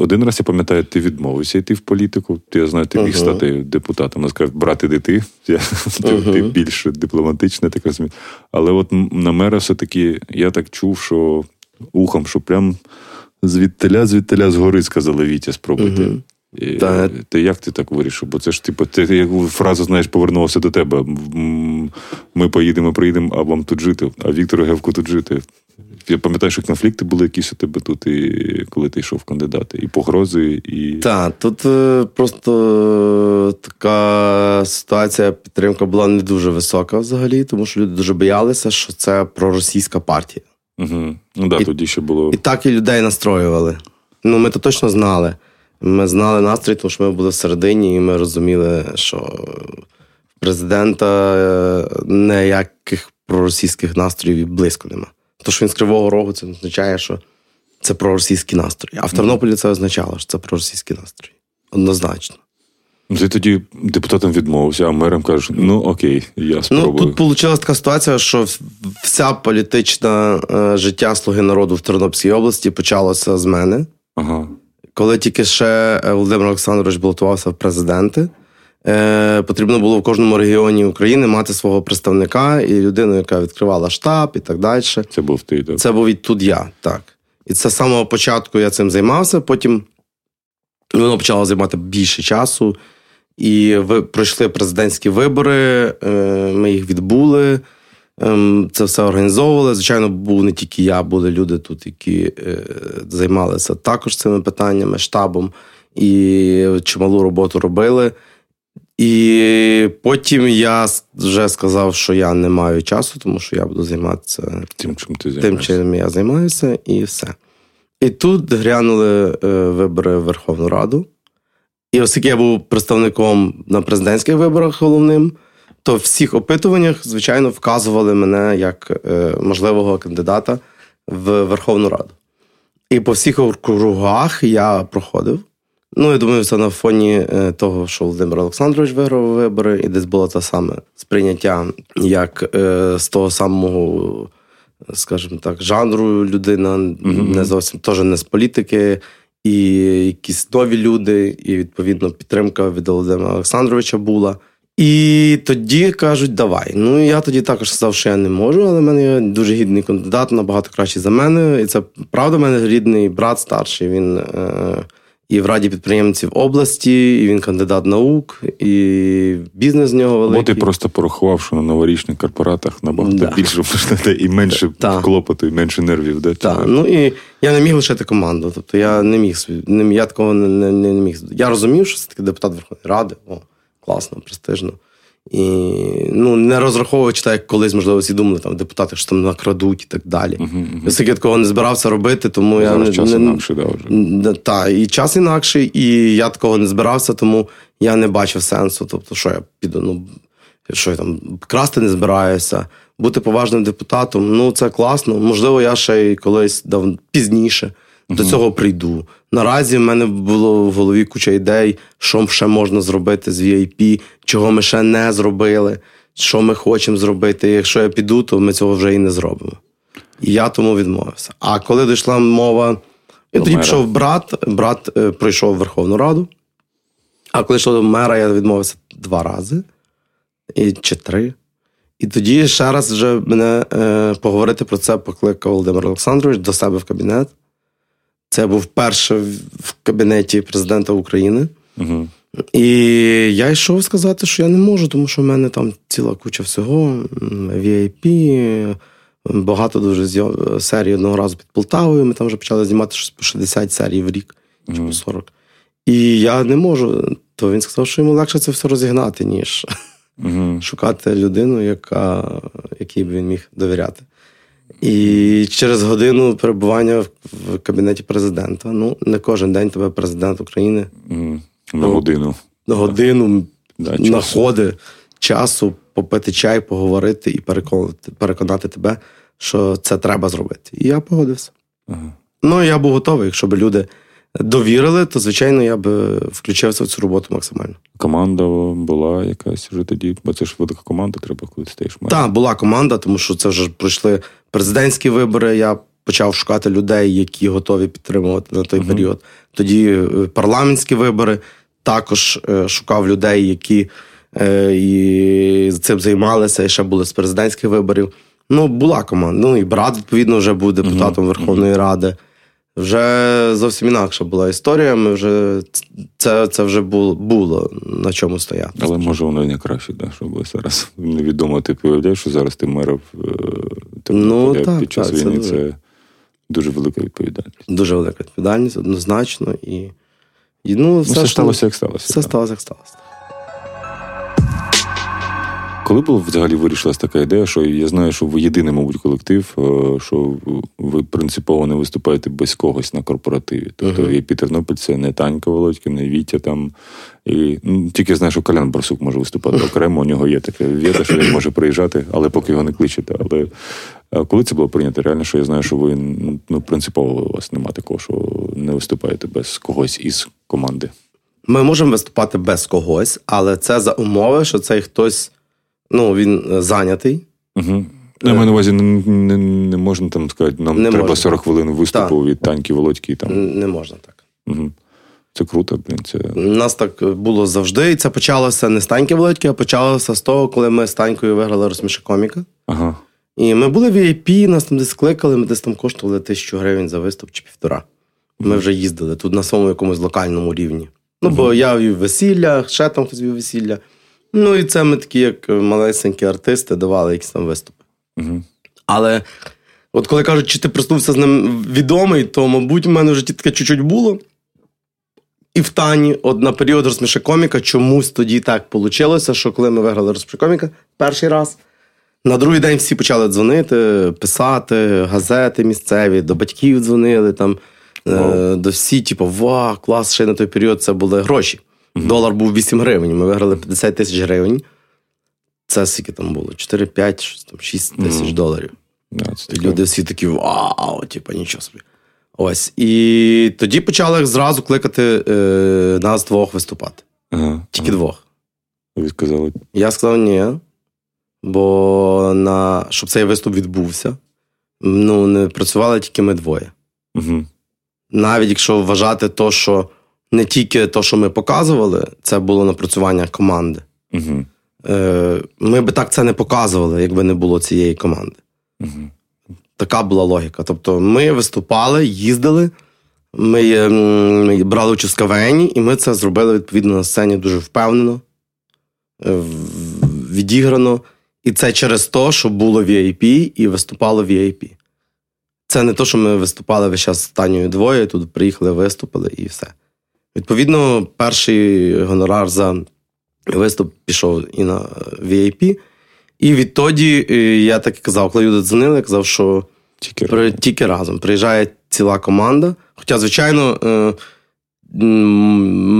один раз я пам'ятаю, ти відмовився йти в політику. Ти, я знаю, ти міг Ага. стати депутатом. Я сказав, брат, іди ти. Я, ти, Ага. ти більш дипломатичний, так розумію. Але от на мера все-таки я так чув, що ухом, що прям звідтиля, звідтиля згори сказали Вітя спробуйте. Мгм. І, Та- Ти як ти так вирішив? Бо це ж типу, ти як фраза, знаєш, повернулася до тебе. Ми поїдемо, приїдемо, а вам тут жити, а Віктору Гевку тут жити. Я пам'ятаю, що конфлікти були якісь у тебе тут, і коли ти йшов кандидати, і погрози, і. Так, тут е, просто е, така ситуація, підтримка була не дуже висока взагалі, тому що люди дуже боялися, що це проросійська партія. Угу. Ну так, да, І- тоді ще було. І так і людей настроювали. Ну, ми то точно знали. Ми знали настрій, тому що ми були всередині, і ми розуміли, що президента е, ніяких проросійських настроїв і близько нема. То, що він з Кривого Рогу, це означає, що це проросійські настрої. А в Тернополі це означало, що це проросійські настрої. Однозначно. Ну, ти тоді депутатам відмовився, а мерам кажеш, ну окей, я спробую. Ну, Тут вийшла така ситуація, що вся політичне життя Слуги народу в Тернопільській області почалося з мене. Ага. Коли тільки ще е, Володимир Олександрович балотувався в президенти, потрібно було в кожному регіоні України мати свого представника і людину, яка відкривала штаб і так далі. Це був ти, так? Це був і тут я, так. І це з самого початку я цим займався. Потім воно почало займати більше часу. І ви пройшли президентські вибори, е, ми їх відбули. Ем, це все організовували. Звичайно, був не тільки я, були люди тут, які е, займалися також цими питаннями, штабом і чималу роботу робили. І потім я вже сказав, що я не маю часу, тому що я буду займатися тим, чим ти тим, чим я займаюся, і все. І тут грянули е, вибори в Верховну Раду. І оскільки я був представником на президентських виборах головним, то в всіх опитуваннях, звичайно, вказували мене як е, можливого кандидата в Верховну Раду. І по всіх округах я проходив. Ну, я думаю, це на фоні е, того, що Володимир Олександрович виграв вибори, і десь було те саме сприйняття як е, з того самого, скажімо так, жанру людина, mm-hmm. не зовсім теж не з політики, і якісь нові люди, і відповідно підтримка від Володимира Олександровича була. І тоді кажуть, давай. Ну я тоді також сказав, що я не можу, але в мене є дуже гідний кандидат, набагато кращий за мене. І це правда, в мене рідний брат старший. Він е, і в раді підприємців області, і він кандидат наук, і бізнес з нього великий. Бо ти просто порахував, що на новорічних корпоратах набагато да. більше і менше да. клопоту, і менше нервів. Да? Так, ну і я не міг лишити команду. Тобто я не міг не, я такого не, не, не міг. Я розумів, що це такий депутат Верховної Ради. О, класно, престижно. І ну, не розраховуючи так, як колись, можливо, всі думали, там депутати що там накрадуть і так далі. Uh-huh, uh-huh. Я такого не збирався робити, тому Зараз я час не, інакший, да, вже. Та, і час інакший, і я такого не збирався, тому я не бачив сенсу. Тобто, що я піду, ну що я там красти не збираюся, бути поважним депутатом. Ну, це класно. Можливо, я ще й колись дав пізніше. До цього прийду. Наразі в мене було в голові куча ідей, що ще можна зробити з VIP, чого ми ще не зробили, що ми хочемо зробити. Якщо я піду, то ми цього вже і не зробимо. І я тому відмовився. А коли дійшла мова, і тоді пішов брат, брат е, прийшов в Верховну Раду. А коли йшло до мера, я відмовився два рази і чи три. І тоді ще раз вже мене е, поговорити про це покликав Володимир Олександрович до себе в кабінет. Це був перший в кабінеті президента України. Угу. І я йшов сказати, що я не можу, тому що в мене там ціла куча всього, VIP, багато дуже серій одного разу під Полтавою. Ми там вже почали знімати щось по 60 серій в рік, чи по 40. І я не можу. То він сказав, що йому легше це все розігнати, ніж угу. шукати людину, яка, якій б він міг довіряти. І через годину перебування в кабінеті президента. Ну, не кожен день тебе президент України mm, на годину. На годину да, знаходить часу попити чай, поговорити і переконати переконати тебе, що це треба зробити. І я погодився. Ага. Ну, я був готовий, якщо б люди довірили, то звичайно я б включився в цю роботу максимально. Команда була якась вже тоді, бо це ж велика команда, треба коли стаєш. Так, була команда, тому що це вже пройшли президентські вибори. Я почав шукати людей, які готові підтримувати на той uh-huh. період. Тоді е, парламентські вибори також е, шукав людей, які е, і цим займалися, і ще були з президентських виборів. Ну, була команда. Ну і брат, відповідно, вже був депутатом uh-huh. Верховної Ради. Вже зовсім інакша була історія. Ми вже це це вже було було на чому стояти. Але може воно і не краще, да, щоб зараз невідомо ти повідомляєш, що зараз ти меров ти ну, так, під час так, війни. Це, це дуже велика відповідальність. Дуже велика відповідальність, однозначно. І, і ну, все, ну, все сталося, як сталося. Все так. сталося, як сталося. Коли була взагалі вирішилась така ідея, що я знаю, що ви єдиний, мабуть, колектив, е, що ви принципово не виступаєте без когось на корпоративі. Тобто uh-huh. і Пітернопіль це не Танька Володька, не Вітя там. І ну, Тільки знаю, що Колян Барсук може виступати окремо, у нього є таке віта, що він може приїжджати, але поки його не кличете. Але е, коли це було прийнято, реально, що я знаю, що ви ну, принципово у вас немає такого, що не виступаєте без когось із команди. Ми можемо виступати без когось, але це за умови, що цей хтось ну, він е, зайнятий. Угу. Я маю на увазі, не, не, не можна там сказати, нам Не треба можна. 40 хвилин виступу від танки Володьки. Там. Не можна так. Угу. Це круто, блін. Це... У нас так було завжди, і це почалося не з Таньки Володьки, а почалося з того, коли ми з Танькою виграли розсміши коміка. Ага. І ми були в VIP, нас там десь кликали, ми десь там коштували тисячу гривень за виступ чи півтора. Ми вже їздили тут на своєму якомусь локальному рівні. Ну, бо я вів весілля, ще там хтось вів весілля. Ну, і це ми такі, як малесенькі артисти, давали якісь там виступи. Угу. Але от коли кажуть, чи ти проснувся з ним відомий, то, мабуть, в мене в житті таке чуть-чуть було. І в Тані, от на період розсміши коміка, чомусь тоді так вийшло, що коли ми виграли розсміши коміка перший раз, на другий день всі почали дзвонити, писати, газети місцеві, до батьків дзвонили там. е, До всі, типу, ва, клас, ще на той період це були гроші. Долар був 8 гривень. Ми виграли 50 тисяч гривень. Це скільки там було? 4, 5, щось там, 6 тисяч Мгм. доларів. Це люди всі такі вау, типу, нічого собі. Ось. І тоді почали зразу кликати е, нас двох виступати. Ага. Тільки двох. Ви сказали. Я сказав ні. Бо на, щоб цей виступ відбувся, ну, не працювали тільки ми двоє. Угу. Навіть якщо вважати то, що не тільки то, що ми показували, це було напрацювання команди. Угу. Е, ми би так це не показували, якби не було цієї команди. Угу. Така була логіка. Тобто ми виступали, їздили, ми, е, м, брали участь в КВН, і ми це зробили відповідно на сцені дуже впевнено, е, відіграно. І це через те, що було VIP і виступало VIP. Це не то, що ми виступали весь час з Танею двоє, тут приїхали, виступили і все. Відповідно, перший гонорар за виступ пішов і на VIP. І відтоді е, я так і казав, коли люди дзвонили, я казав, що Тільки при, тільки разом приїжджає ціла команда. Хоча, звичайно, е,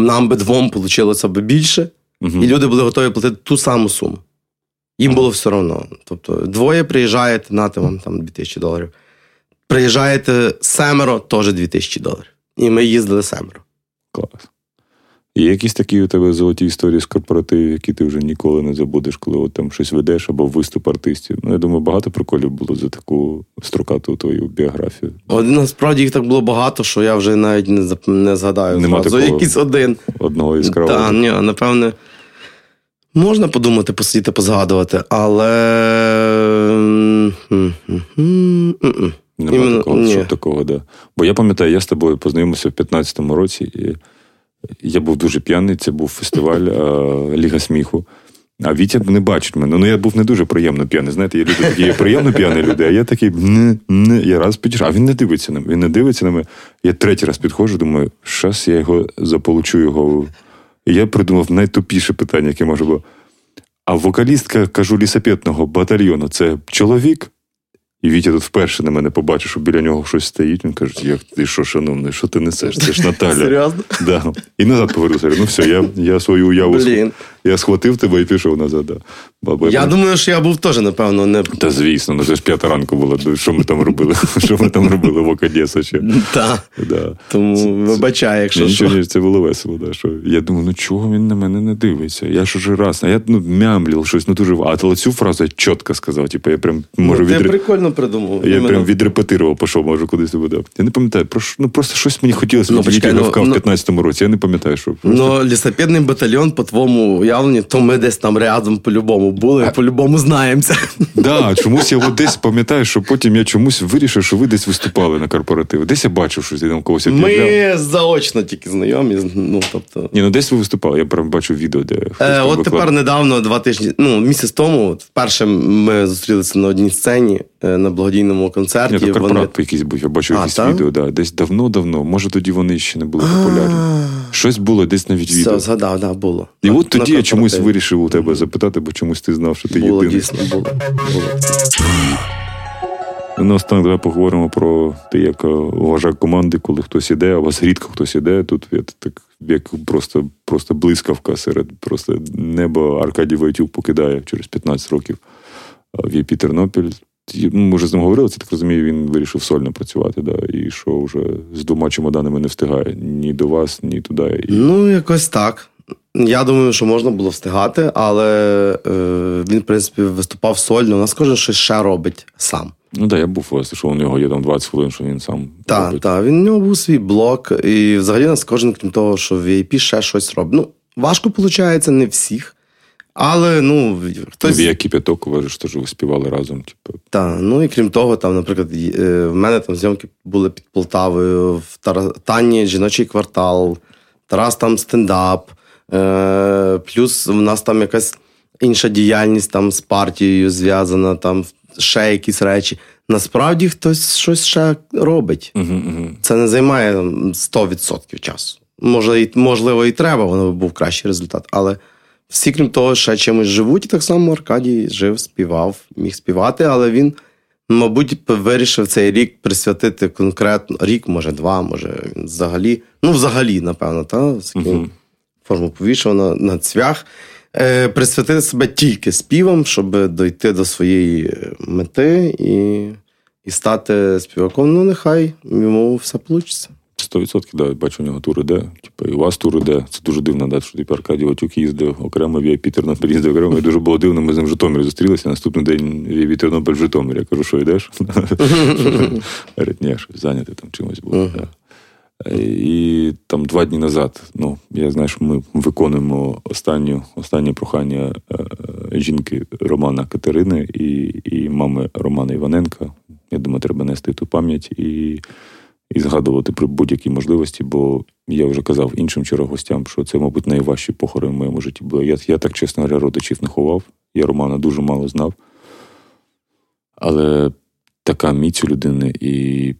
нам би двом вийшло б більше, Мгм. і люди були готові платити ту саму суму. Їм було все одно. Тобто, двоє приїжджаєте, нате вам там 2000 доларів. Приїжджаєте семеро, теж 2000 доларів. І ми їздили семеро. Клас. Є якісь такі у тебе золоті історії з корпоративів, які ти вже ніколи не забудеш, коли от там щось ведеш або виступ артистів. Ну, я думаю, багато приколів було за таку строкату твою біографію. От, насправді їх так було багато, що я вже навіть не, не згадаю. Нема такого. якийсь один. Одного яскравого. Так, ні, напевне, можна подумати, посидіти, позгадувати, але. Нема Іменно- такого, ні. щоб такого, да. Бо я пам'ятаю, я з тобою познайомився в 15-му році, і я був дуже п'яний, це був фестиваль Ліга сміху. А Вітя не бачить мене. Ну, я був не дуже приємно п'яний. Знаєте, є люди такі є приємно п'яні люди, а я такий не, не. Я раз підійшов, а він не дивиться на мене. Він не дивиться на мене. Я третій раз підходжу, думаю, щас я його заполучу його. І я придумав найтупіше питання, яке може було. А вокалістка, кажу, лісапетного батальйону це чоловік? І Вітя тут вперше на мене побачив, що біля нього щось стоїть. Він каже: як ти що, шановний, що ти несеш? Це ж Наталя. Серйозно? Да. І назад повернувся. Ну все, я, я свою уяву Блін. Я схватив тебе і пішов назад. Да. Баба, Я думаю, що я був теж, напевно, не. Та звісно, ну це ж п'ята ранку було. Ну, Що ми там робили? Що ми там робили в Окадєса ще? Та. Да. Тому вибачай, якщо що. Нічого, ні, це було весело. Да, що я думаю, ну чого він на мене не дивиться? Я ж уже раз, а я ну, мямлів щось, ну дуже. А то цю фразу я чітко сказав. Типу, я прям можу Ну, Ти відре... прикольно придумав. Я прям відрепетирував, пішов, може, кудись буде. Я не пам'ятаю, про ну просто щось мені хотілося. Ну, Ну, почекай, ну, ну, в ну- 15-му році. Я не пам'ятаю, що. Ну, лісопедний батальйон, по твоєму уявленню, то ми десь там рядом по-любому були, і по-любому знаємося. Да, чомусь я от десь пам'ятаю, що потім я чомусь вирішив, що ви десь виступали на корпоративі. Десь я бачив, що там когось об'являв. Ми заочно тільки знайомі. Ну, тобто. Ні, ну десь ви виступали. Я прям бачив відео, де хтось Е, от тепер недавно, два тижні, ну, місяць тому, от вперше ми зустрілися на одній сцені на благодійному концерті. Ні, то Вони- якийсь був, я бачив якісь так? відео, да. десь давно-давно. Може тоді вони ще не були популярні. Щось було десь навіть відео. Все, згадав, да, було. І от тоді я чомусь вирішив у тебе запитати, бо чомусь ти знав, що ти Було, єдиний. дійсно, було. було. Ну, останнє давай поговоримо про те, як е, вважак команди, коли хтось іде, а у вас рідко хтось іде. Тут я так як просто, просто блискавка серед просто неба Аркадій Войтюк покидає через 15 років е, в ЄПІ Тернопіль. Ми вже з ним говорили, це так розумію, він вирішив сольно працювати, да, і що вже з двома чемоданами не встигає ні до вас, ні туди. І... Ну, якось так. Я думаю, що можна було встигати, але е, він, в принципі, виступав сольно. У нас кожен щось ще робить сам. Ну так, я був вас, що у нього є там 20 хвилин, що він сам. Так, так. Він у нього був свій блок, і взагалі у нас кожен, крім того, що в VIP ще щось робить. Ну, важко виходить, не всіх. Але ну хтось. Як кипяток, ви ж теж ви співали разом. Типу. Так, ну і крім того, там, наприклад, е, в мене там зйомки були під Полтавою, в Тані жіночий квартал, Тарас там стендап. Е, плюс в нас там якась інша діяльність там з партією зв'язана, там ще якісь речі. Насправді хтось щось ще робить. Угу, угу. Це не займає 100% часу. Може, можливо, і треба, воно був кращий результат. Але всі, крім того, ще чимось живуть. І так само Аркадій жив, співав, міг співати, але він, мабуть, вирішив цей рік присвятити конкретно рік, може, два, може він взагалі. Ну, взагалі, напевно, та, угу форму повішав на, на цвях, е, присвятити себе тільки співом, щоб дойти до своєї мети і і стати співаком. Ну, нехай йому все вийде. 100% да, бачу, у нього тур іде. Типу, і у вас тур іде. Це дуже дивно, да, що типу, Аркадій Ватюк їздив окремо, VIP Тернопіль їздив окремо. І дуже було дивно, ми з ним в Житомирі зустрілися. Наступний день VIP Тернопіль в Житомирі. Я кажу, що йдеш? Говорить, ні, щось зайняти там чимось було. І там два дні назад, ну я знаю, що ми виконуємо останню, останнє прохання е, жінки Романа Катерини і і мами Романа Іваненка. Я думаю, треба нести ту пам'ять і і згадувати про будь-які можливості, бо я вже казав іншим гостям, що це, мабуть, найважчі похорони в моєму житті. Бо я, я так чесно говоря, родичів не ховав. Я Романа дуже мало знав. Але така міць у людини і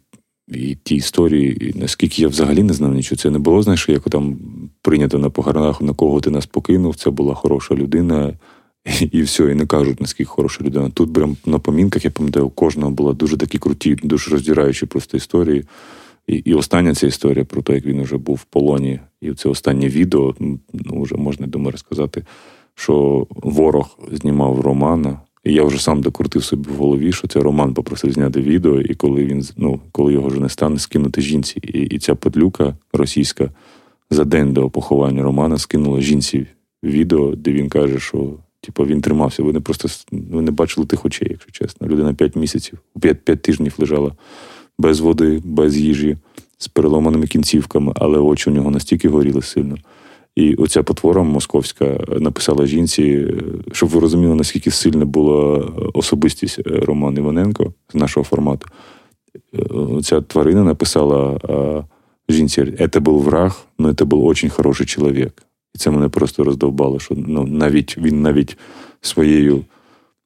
і ті історії, і наскільки я взагалі не знав нічого, це не було, знаєш, як там прийнято на похоронах, на кого ти нас покинув, це була хороша людина, і все, і не кажуть, наскільки хороша людина. Тут прям на помінках, я пам'ятаю, у кожного була дуже такі круті, дуже роздираючі просто історії. І і остання ця історія про те, як він вже був в полоні, і це останнє відео, ну вже можна думаю розказати, що ворог знімав Романа. І я вже сам докрутив собі в голові, що це Роман попросив зняти відео, і коли він ну, коли його вже не стане, скинути жінці. І і ця подлюка російська за день до поховання Романа скинула жінці відео, де він каже, що типу, він тримався. Ви не просто ви не бачили тих очей, якщо чесно. Людина 5 місяців, 5, 5 тижнів лежала без води, без їжі, з переломаними кінцівками, але очі у нього настільки горіли сильно. І оця потвора московська написала жінці, щоб ви розуміли, наскільки сильна була особистість е, Роман Іваненко з нашого формату. Е, ця тварина написала жінці: це був враг, але це був дуже хороший чоловік. І це мене просто роздовбало, що ну, навіть він навіть своєю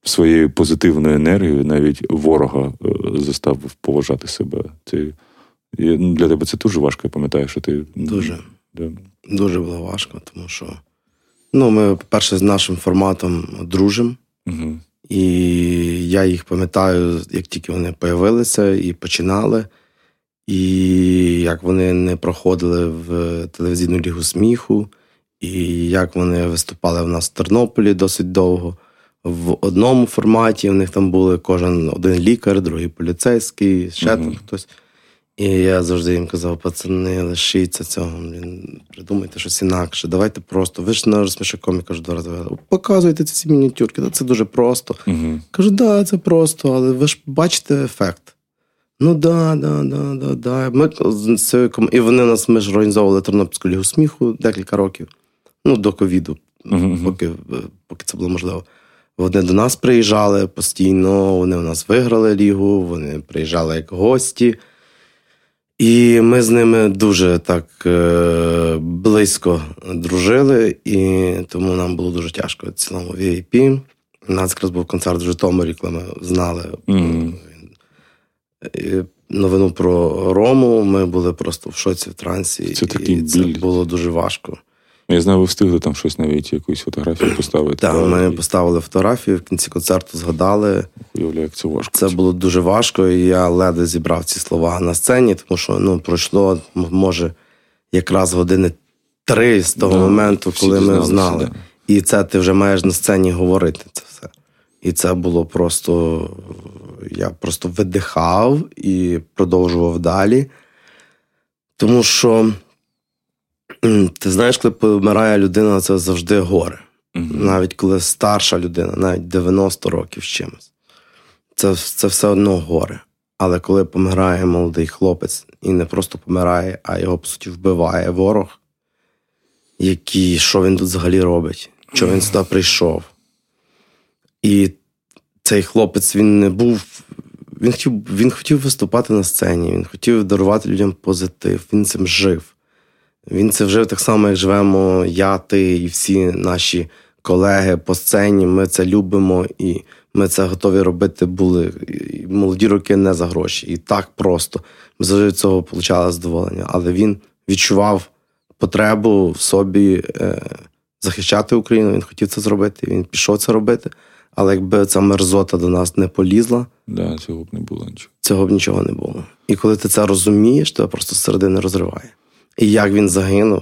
своєю позитивною енергією, навіть ворога е, заставив поважати себе. Це, ну, Для тебе це дуже важко, я пам'ятаю, що ти. Дуже. Да. Дуже було важко, тому що ну, ми, по-перше, з нашим форматом дружимо. Угу. І я їх пам'ятаю, як тільки вони появилися і починали. І як вони не проходили в телевізійну лігу сміху, і як вони виступали в нас в Тернополі досить довго. В одному форматі в них там були кожен один лікар, другий поліцейський, ще uh там хтось. І я завжди їм казав, пацани, лишіться цього, блін, придумайте щось інакше. Давайте просто. Ви ж на розсміши комі кажу, два рази. Показуйте ці мініатюрки, це дуже просто. uh Кажу, да, це просто, але ви ж бачите ефект. Ну да, да, да, да, да. Ми І вони нас ми ж організовували Тернопільську лігу сміху декілька років, ну, до ковіду, uh поки, поки це було можливо. Вони до нас приїжджали постійно, вони у нас виграли лігу, вони приїжджали як гості. І ми з ними дуже так е, близько дружили, і тому нам було дуже тяжко в цілому VIP. У нас якраз був концерт в Житомирі, коли ми знали mm. новину про Рому. Ми були просто в шоці в трансі, це і біль. це було дуже важко. Я знаю, ви встигли там щось навіть якусь фотографію поставити. Так, ми поставили фотографію, в кінці концерту згадали. Уявляю, як це важко. Це було дуже важко, і я ледве зібрав ці слова на сцені, тому що ну, пройшло, може, якраз години три з того да, моменту, коли ми знали. Да. І це ти вже маєш на сцені говорити це все. І це було просто я просто видихав і продовжував далі. Тому що, ти знаєш, коли помирає людина, це завжди горе. Mm-hmm. Навіть коли старша людина, навіть 90 років з чимось. Це це все одно горе. Але коли помирає молодий хлопець і не просто помирає, а його, по суті, вбиває ворог, який, що він тут взагалі робить, що він сюди прийшов. І цей хлопець він не був. Він хотів він хотів виступати на сцені, він хотів дарувати людям позитив, він цим жив. Він це жив так само, як живемо я, ти і всі наші колеги по сцені. Ми це любимо і ми це готові робити були молоді роки не за гроші. І так просто. Ми завжди від цього отримали задоволення. Але він відчував потребу в собі е, захищати Україну. Він хотів це зробити. Він пішов це робити. Але якби ця мерзота до нас не полізла, да, цього б не було нічого. Цього б нічого не було. І коли ти це розумієш, тебе просто середини розриває. І як він загинув,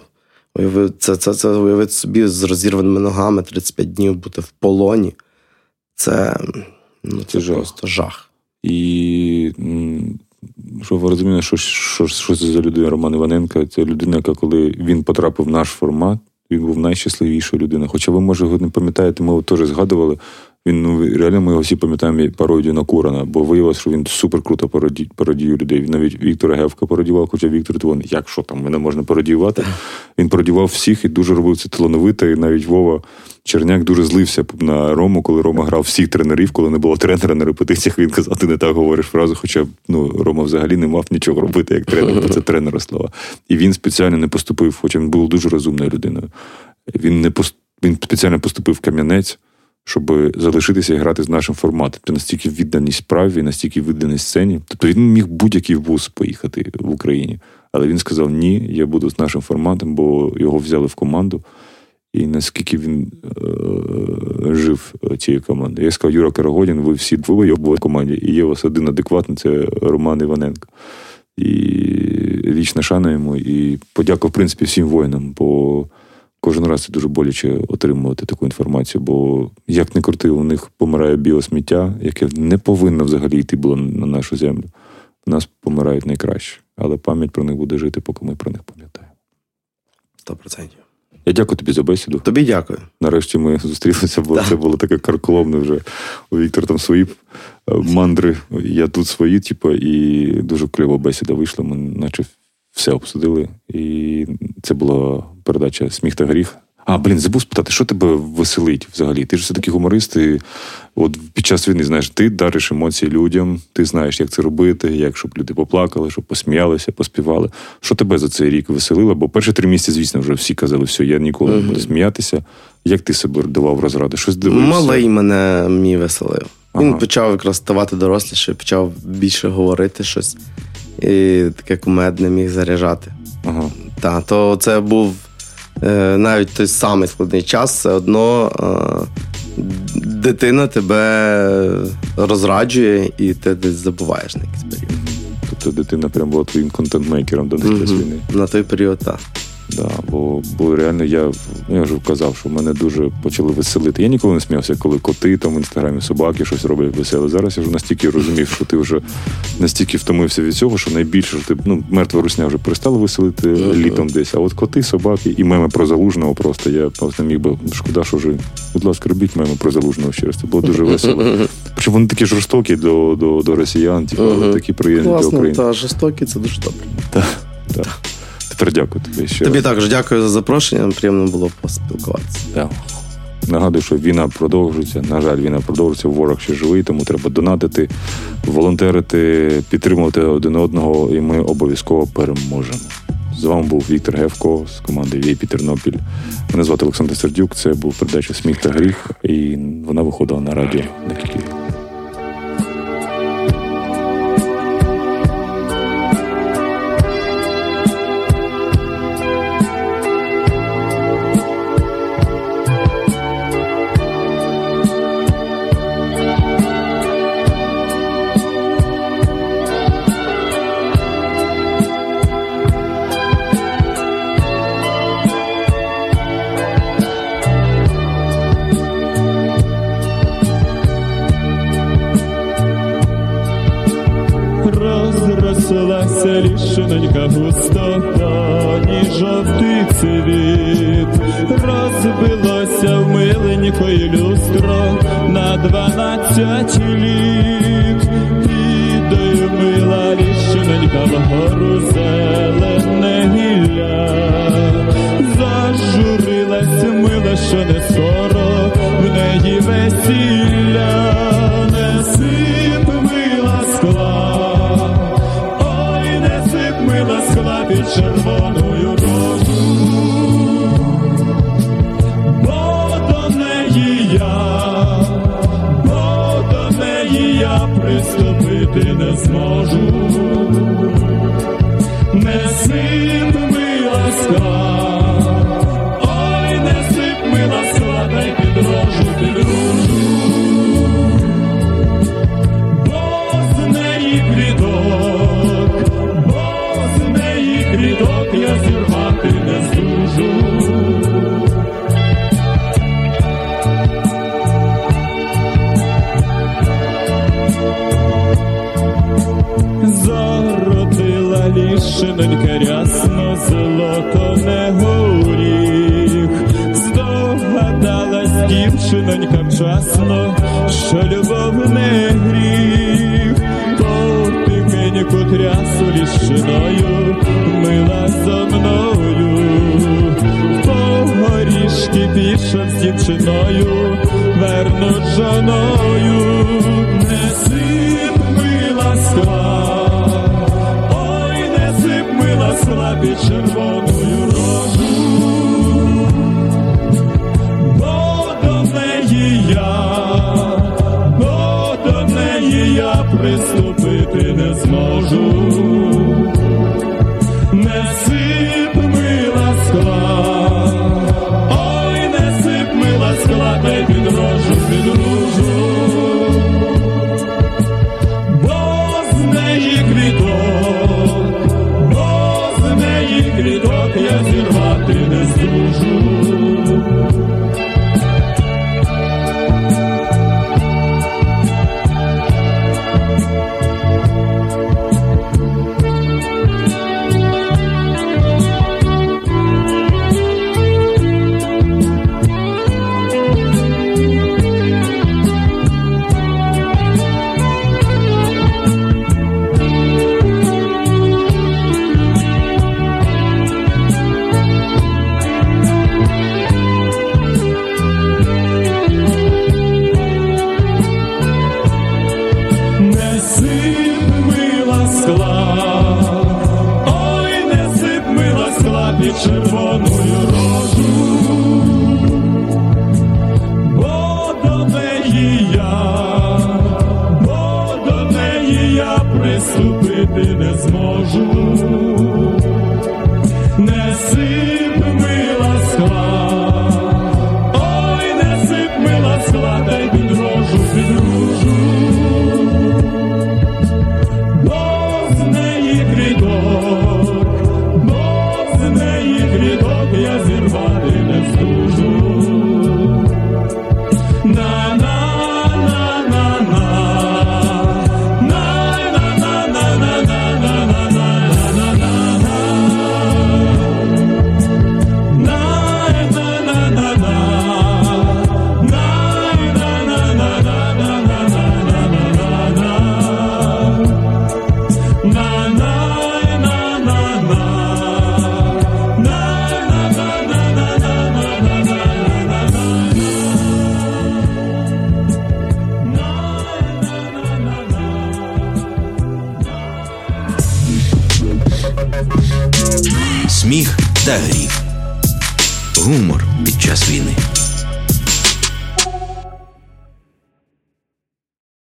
уяви, це це, це уявити собі з розірваними ногами 35 днів бути в полоні. Це ну, це, це просто жах. І що ви розумієте, що що, що це за людина Роман Іваненко? Це людина, яка коли він потрапив в наш формат, він був найщасливішою людиною. Хоча ви, може, його не пам'ятаєте, ми його теж згадували. Він ну реально ми його всі пам'ятаємо пародію на Курана, бо виявилося, що він супер круто пародіює пародію людей. Навіть Віктора Гевка пародіював, хоча Віктор Твон, як що там мене можна пародіювати. Він пародіював всіх і дуже робив це талановито. І навіть Вова Черняк дуже злився на Рому, коли Рома грав всіх тренерів, коли не було тренера на репетиціях. Він казав, ти не так говориш фразу. Хоча ну Рома взагалі не мав нічого робити як тренер, бо це тренера слова. І він спеціально не поступив, хоча він був дуже розумною людиною. Він не пост... він спеціально поступив в Кам'янець щоб залишитися і грати з нашим форматом. Це настільки відданість справі, настільки відданість сцені. Тобто він міг будь-який вуз поїхати в Україні. Але він сказав: Ні, я буду з нашим форматом, бо його взяли в команду. І наскільки він е- жив цією командою. Я сказав, Юра Карагодін, ви всі двоє були в команді, і є у вас один адекватний це Роман Іваненко. І вічна шана йому, і подяка, в принципі, всім воїнам. бо Кожен раз це дуже боляче отримувати таку інформацію, бо як не крути, у них помирає біосміття, яке не повинно взагалі йти було на нашу землю. У нас помирають найкраще, але пам'ять про них буде жити, поки ми про них пам'ятаємо. Сто процентів. Я дякую тобі за бесіду. Тобі дякую. Нарешті ми зустрілися, бо це було таке карколомне вже. У Віктор там свої е, мандри, я тут свої, типу, і дуже кльова бесіда вийшла. Ми наче все обсудили. І це була передача Сміх та гріх. А, блін, забув спитати, що тебе веселить взагалі? Ти ж все таки гуморист, і от під час війни знаєш, ти дариш емоції людям, ти знаєш, як це робити, як щоб люди поплакали, щоб посміялися, поспівали. Що тебе за цей рік веселило? Бо перші три місяці, звісно, вже всі казали, все, я ніколи не буду сміятися. Як ти себе давав розради? Щось дивився? Малий мене мій веселив. Він ага. почав якраз ставати доросліше, почав більше говорити щось і таке кумедне міг заряджати. Ага. Та, то це був е, навіть той самий складний час, все одно е, дитина тебе розраджує, і ти десь забуваєш на якийсь період. Тобто дитина прям була твоїм контент-мейкером до mm війни? На той період, так. Да, Бо бо реально я я вже казав, що мене дуже почали веселити. Я ніколи не сміявся, коли коти там в інстаграмі собаки щось роблять веселе. Зараз я вже настільки розумів, що ти вже настільки втомився від цього, що найбільше що ти ну, мертва русня вже перестала веселити uh-huh. літом десь. А от коти, собаки і меми про залужного просто я просто міг би шкода, що вже, будь ласка, робіть меми про залужного ще раз. Це було дуже весело. Причому вони такі жорстокі до до, до росіян, типу, uh-huh. такі приємні для України. Та жорстокі це дуже добре. Так, так. Петр, дякую тобі. ще Тобі раз. також дякую за запрошення. Приємно було поспілкуватися. Так. Нагадую, що війна продовжується. На жаль, війна продовжується. Ворог ще живий, тому треба донатити, волонтерити, підтримувати один одного, і ми обов'язково переможемо. З вами був Віктор Гевко з команди Війпі Тернопіль. Мене звати Олександр Сердюк. Це був передача Сміх та гріх, і вона виходила на радіо Розпушилася лішенька густота, ні жовтий цвіт, розбилося в миленької люстро на дванадцять літ, Підою мила лішенька вгору зелене гілля, зажурилась мила, що не соро в неї весі. під червоною розу, бо до неї я, бо до неї я приступити не зможу, не син ми ласка. шинонька рясно, золото не горіх, здогадалась дівчинонька вчасно, що любов не гріх, то тихеньку трясу ліщиною, мила за мною, по горішки пішов з дівчиною, вернуть жоною.